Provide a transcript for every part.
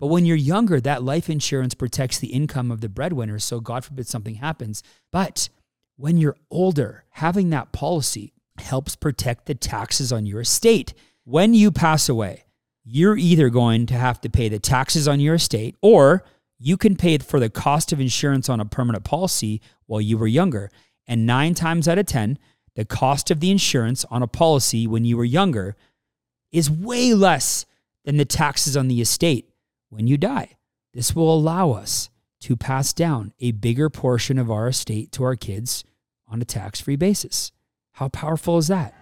But when you're younger, that life insurance protects the income of the breadwinner. So, God forbid something happens. But when you're older, having that policy helps protect the taxes on your estate. When you pass away, you're either going to have to pay the taxes on your estate or you can pay for the cost of insurance on a permanent policy while you were younger. And nine times out of 10, the cost of the insurance on a policy when you were younger is way less than the taxes on the estate when you die. This will allow us to pass down a bigger portion of our estate to our kids on a tax free basis. How powerful is that?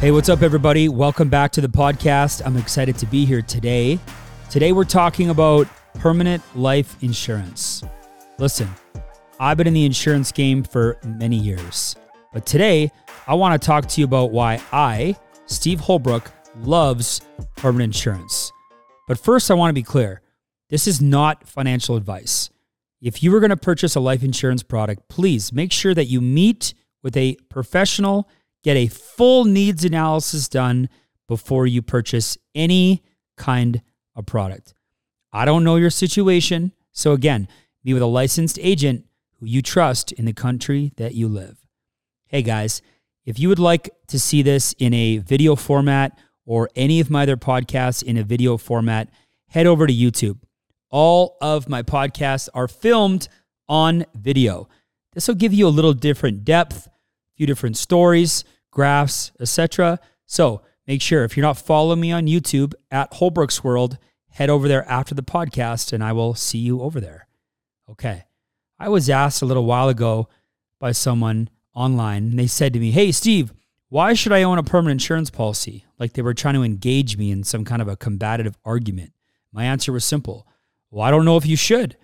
Hey, what's up, everybody? Welcome back to the podcast. I'm excited to be here today. Today, we're talking about permanent life insurance. Listen, I've been in the insurance game for many years, but today, I want to talk to you about why I, Steve Holbrook, loves permanent insurance. But first, I want to be clear this is not financial advice. If you are going to purchase a life insurance product, please make sure that you meet with a professional Get a full needs analysis done before you purchase any kind of product. I don't know your situation. So, again, be with a licensed agent who you trust in the country that you live. Hey, guys, if you would like to see this in a video format or any of my other podcasts in a video format, head over to YouTube. All of my podcasts are filmed on video. This will give you a little different depth, a few different stories graphs, etc. So make sure if you're not following me on YouTube at Holbrook's World, head over there after the podcast and I will see you over there. Okay. I was asked a little while ago by someone online, and they said to me, Hey, Steve, why should I own a permanent insurance policy? Like they were trying to engage me in some kind of a combative argument. My answer was simple. Well, I don't know if you should.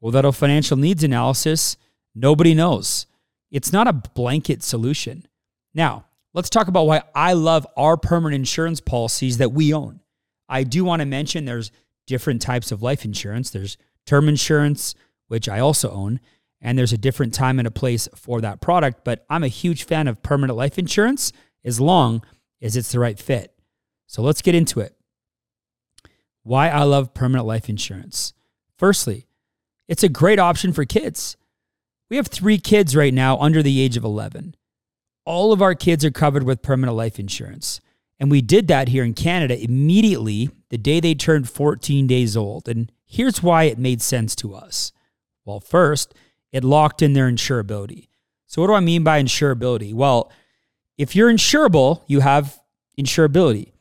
Without a financial needs analysis, nobody knows. It's not a blanket solution. Now, let's talk about why I love our permanent insurance policies that we own. I do want to mention there's different types of life insurance. There's term insurance, which I also own, and there's a different time and a place for that product. But I'm a huge fan of permanent life insurance as long as it's the right fit. So let's get into it. Why I love permanent life insurance. Firstly, it's a great option for kids. We have three kids right now under the age of 11 all of our kids are covered with permanent life insurance. And we did that here in Canada immediately the day they turned 14 days old. And here's why it made sense to us. Well, first, it locked in their insurability. So, what do I mean by insurability? Well, if you're insurable, you have insurability.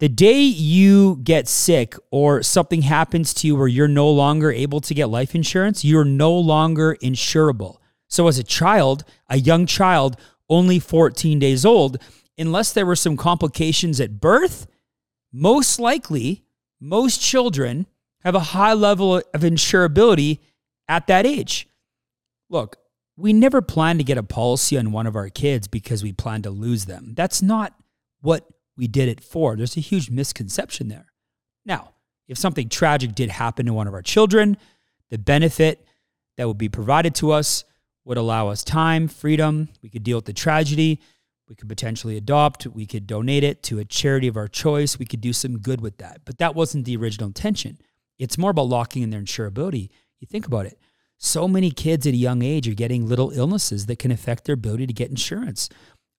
The day you get sick or something happens to you where you're no longer able to get life insurance, you're no longer insurable. So, as a child, a young child only 14 days old, unless there were some complications at birth, most likely, most children have a high level of insurability at that age. Look, we never plan to get a policy on one of our kids because we plan to lose them. That's not what we did it for. There's a huge misconception there. Now, if something tragic did happen to one of our children, the benefit that would be provided to us would allow us time, freedom. We could deal with the tragedy. We could potentially adopt. We could donate it to a charity of our choice. We could do some good with that. But that wasn't the original intention. It's more about locking in their insurability. You think about it. So many kids at a young age are getting little illnesses that can affect their ability to get insurance.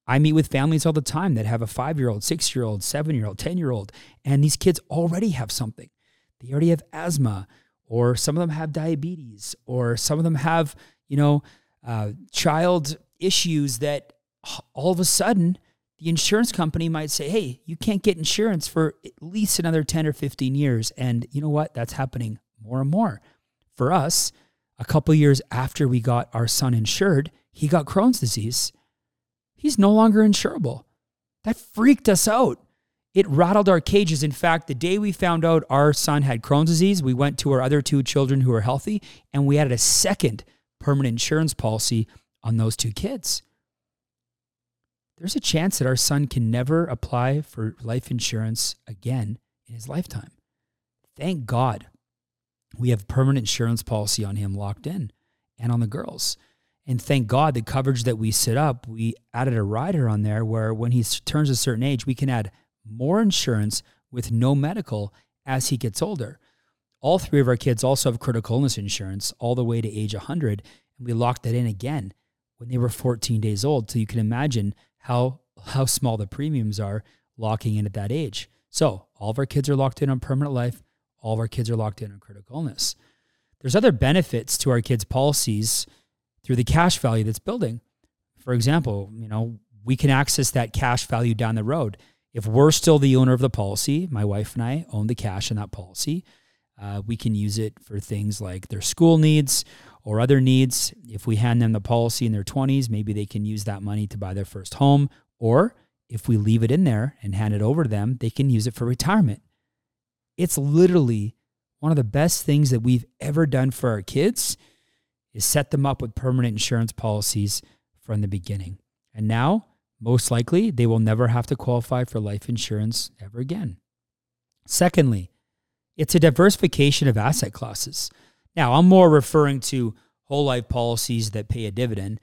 I meet with families all the time that have a five year old, six year old, seven year old, 10 year old, and these kids already have something. They already have asthma, or some of them have diabetes, or some of them have, you know, uh, child issues that all of a sudden the insurance company might say, hey, you can't get insurance for at least another 10 or 15 years. And you know what? That's happening more and more. For us, a couple years after we got our son insured, he got Crohn's disease. He's no longer insurable. That freaked us out. It rattled our cages. In fact, the day we found out our son had Crohn's disease, we went to our other two children who are healthy and we added a second permanent insurance policy on those two kids. There's a chance that our son can never apply for life insurance again in his lifetime. Thank God we have permanent insurance policy on him locked in and on the girls. And thank God the coverage that we set up, we added a rider on there where when he turns a certain age, we can add more insurance with no medical as he gets older. All three of our kids also have critical illness insurance all the way to age 100. And we locked that in again when they were 14 days old. So you can imagine how, how small the premiums are locking in at that age. So all of our kids are locked in on permanent life. All of our kids are locked in on critical illness. There's other benefits to our kids' policies through the cash value that's building. For example, you know, we can access that cash value down the road. If we're still the owner of the policy, my wife and I own the cash in that policy. Uh, we can use it for things like their school needs or other needs. If we hand them the policy in their 20s, maybe they can use that money to buy their first home. Or if we leave it in there and hand it over to them, they can use it for retirement. It's literally one of the best things that we've ever done for our kids is set them up with permanent insurance policies from the beginning. And now, most likely, they will never have to qualify for life insurance ever again. Secondly, it's a diversification of asset classes. Now, I'm more referring to whole life policies that pay a dividend,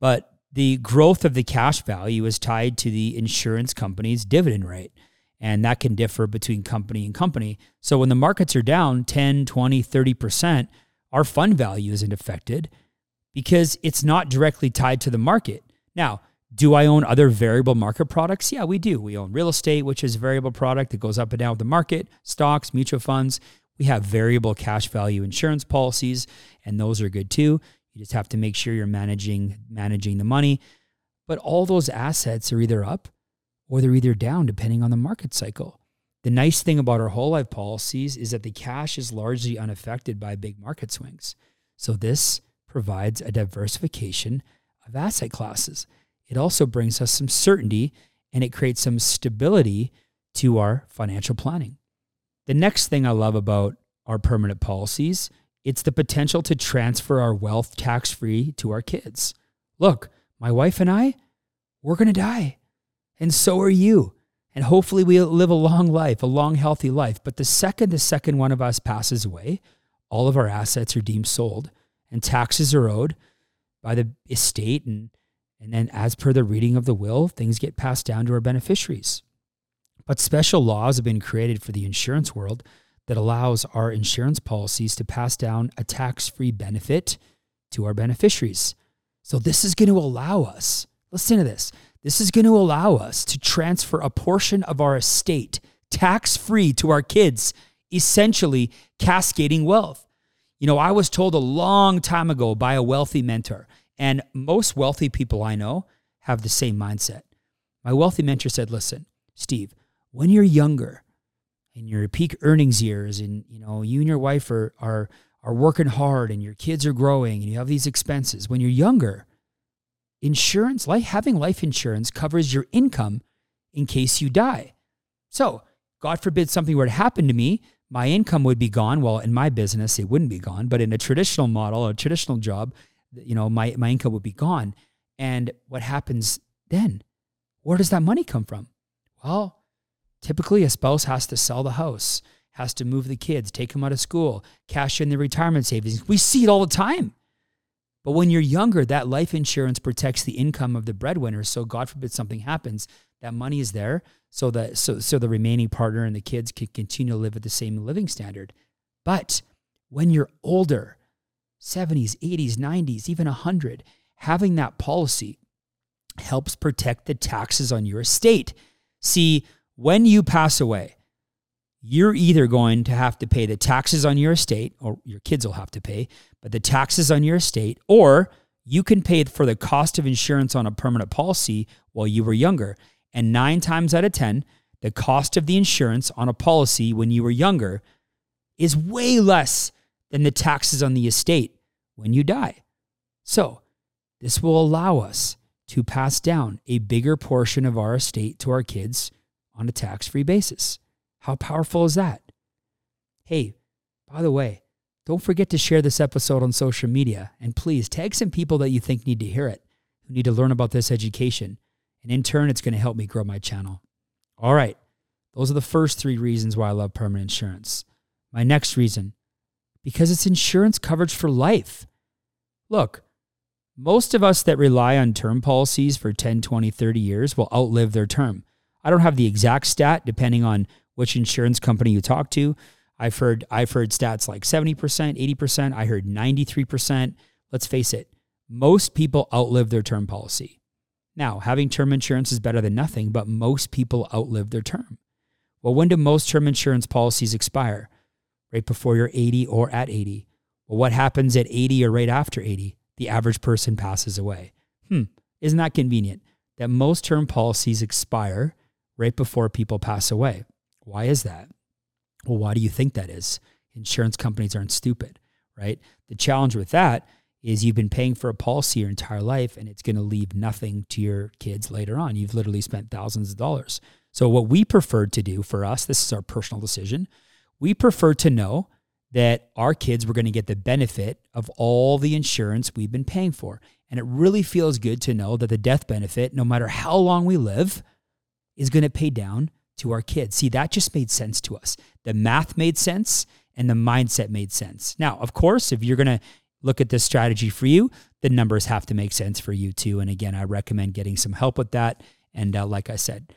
but the growth of the cash value is tied to the insurance company's dividend rate. And that can differ between company and company. So when the markets are down 10, 20, 30%, our fund value isn't affected because it's not directly tied to the market. Now, do I own other variable market products? Yeah, we do. We own real estate, which is a variable product that goes up and down with the market, stocks, mutual funds. We have variable cash value insurance policies, and those are good too. You just have to make sure you're managing managing the money. But all those assets are either up or they're either down depending on the market cycle. The nice thing about our whole life policies is that the cash is largely unaffected by big market swings. So this provides a diversification of asset classes. It also brings us some certainty and it creates some stability to our financial planning. The next thing I love about our permanent policies, it's the potential to transfer our wealth tax-free to our kids. Look, my wife and I, we're going to die. And so are you. And hopefully we live a long life, a long healthy life. But the second the second one of us passes away, all of our assets are deemed sold and taxes are owed by the estate and and then, as per the reading of the will, things get passed down to our beneficiaries. But special laws have been created for the insurance world that allows our insurance policies to pass down a tax free benefit to our beneficiaries. So, this is going to allow us, listen to this, this is going to allow us to transfer a portion of our estate tax free to our kids, essentially cascading wealth. You know, I was told a long time ago by a wealthy mentor and most wealthy people I know have the same mindset. My wealthy mentor said, listen, Steve, when you're younger, in your peak earnings years, and you know, you and your wife are are are working hard and your kids are growing and you have these expenses. When you're younger, insurance, like having life insurance covers your income in case you die. So, God forbid something were to happen to me, my income would be gone. Well, in my business, it wouldn't be gone, but in a traditional model, a traditional job, you know, my, my income would be gone. And what happens then? Where does that money come from? Well, typically a spouse has to sell the house, has to move the kids, take them out of school, cash in their retirement savings. We see it all the time. But when you're younger, that life insurance protects the income of the breadwinner. So God forbid something happens, that money is there so that so so the remaining partner and the kids can continue to live at the same living standard. But when you're older, 70s, 80s, 90s, even 100, having that policy helps protect the taxes on your estate. See, when you pass away, you're either going to have to pay the taxes on your estate, or your kids will have to pay, but the taxes on your estate, or you can pay for the cost of insurance on a permanent policy while you were younger. And nine times out of 10, the cost of the insurance on a policy when you were younger is way less than the taxes on the estate when you die. So, this will allow us to pass down a bigger portion of our estate to our kids on a tax free basis. How powerful is that? Hey, by the way, don't forget to share this episode on social media and please tag some people that you think need to hear it, who need to learn about this education. And in turn, it's going to help me grow my channel. All right, those are the first three reasons why I love permanent insurance. My next reason because it's insurance coverage for life. Look, most of us that rely on term policies for 10, 20, 30 years will outlive their term. I don't have the exact stat depending on which insurance company you talk to. I've heard I've heard stats like 70%, 80%, I heard 93%. Let's face it, most people outlive their term policy. Now, having term insurance is better than nothing, but most people outlive their term. Well, when do most term insurance policies expire? Right before you're 80 or at 80. Well, what happens at 80 or right after 80? The average person passes away. Hmm, isn't that convenient? That most term policies expire right before people pass away. Why is that? Well, why do you think that is? Insurance companies aren't stupid, right? The challenge with that is you've been paying for a policy your entire life and it's going to leave nothing to your kids later on. You've literally spent thousands of dollars. So, what we prefer to do for us, this is our personal decision, we prefer to know that our kids were going to get the benefit of all the insurance we've been paying for. And it really feels good to know that the death benefit, no matter how long we live, is going to pay down to our kids. See, that just made sense to us. The math made sense and the mindset made sense. Now, of course, if you're going to look at this strategy for you, the numbers have to make sense for you too. And again, I recommend getting some help with that. And uh, like I said,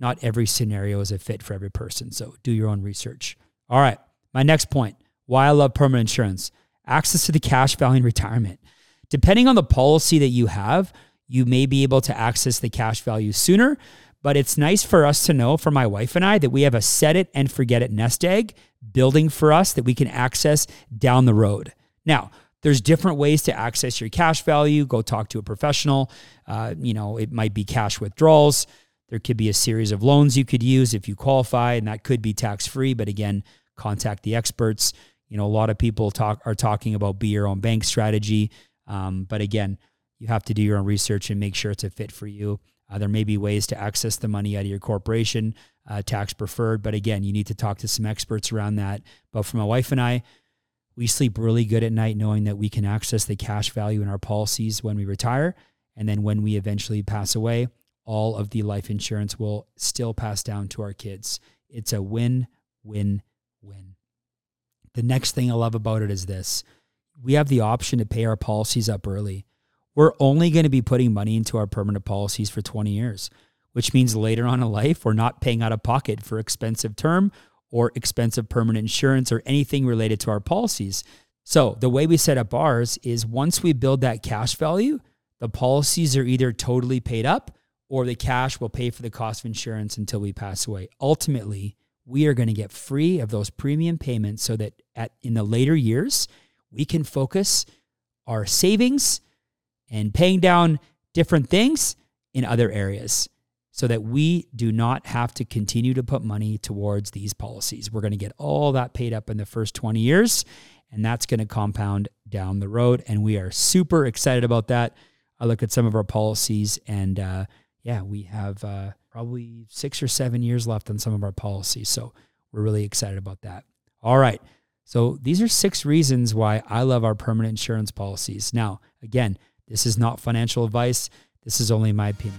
not every scenario is a fit for every person. So do your own research. All right. My next point why I love permanent insurance access to the cash value in retirement. Depending on the policy that you have, you may be able to access the cash value sooner, but it's nice for us to know, for my wife and I, that we have a set it and forget it nest egg building for us that we can access down the road. Now, there's different ways to access your cash value. Go talk to a professional. Uh, you know, it might be cash withdrawals. There could be a series of loans you could use if you qualify, and that could be tax free. But again, contact the experts. You know, a lot of people talk are talking about be your own bank strategy. Um, but again, you have to do your own research and make sure it's a fit for you. Uh, there may be ways to access the money out of your corporation, uh, tax preferred. But again, you need to talk to some experts around that. But for my wife and I, we sleep really good at night knowing that we can access the cash value in our policies when we retire. And then when we eventually pass away, all of the life insurance will still pass down to our kids. It's a win, win, win. The next thing I love about it is this we have the option to pay our policies up early. We're only going to be putting money into our permanent policies for 20 years, which means later on in life, we're not paying out of pocket for expensive term or expensive permanent insurance or anything related to our policies. So, the way we set up ours is once we build that cash value, the policies are either totally paid up or the cash will pay for the cost of insurance until we pass away. Ultimately, we are going to get free of those premium payments so that at in the later years, we can focus our savings and paying down different things in other areas so that we do not have to continue to put money towards these policies. We're going to get all that paid up in the first 20 years, and that's going to compound down the road. And we are super excited about that. I look at some of our policies, and uh, yeah, we have uh, probably six or seven years left on some of our policies. So we're really excited about that. All right. So these are six reasons why I love our permanent insurance policies. Now, again, this is not financial advice. This is only my opinion.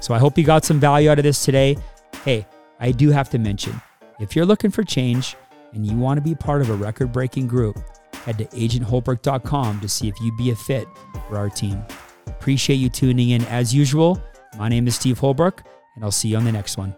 So I hope you got some value out of this today. Hey, I do have to mention if you're looking for change and you want to be part of a record breaking group, head to agentholbrook.com to see if you'd be a fit for our team. Appreciate you tuning in as usual. My name is Steve Holbrook, and I'll see you on the next one.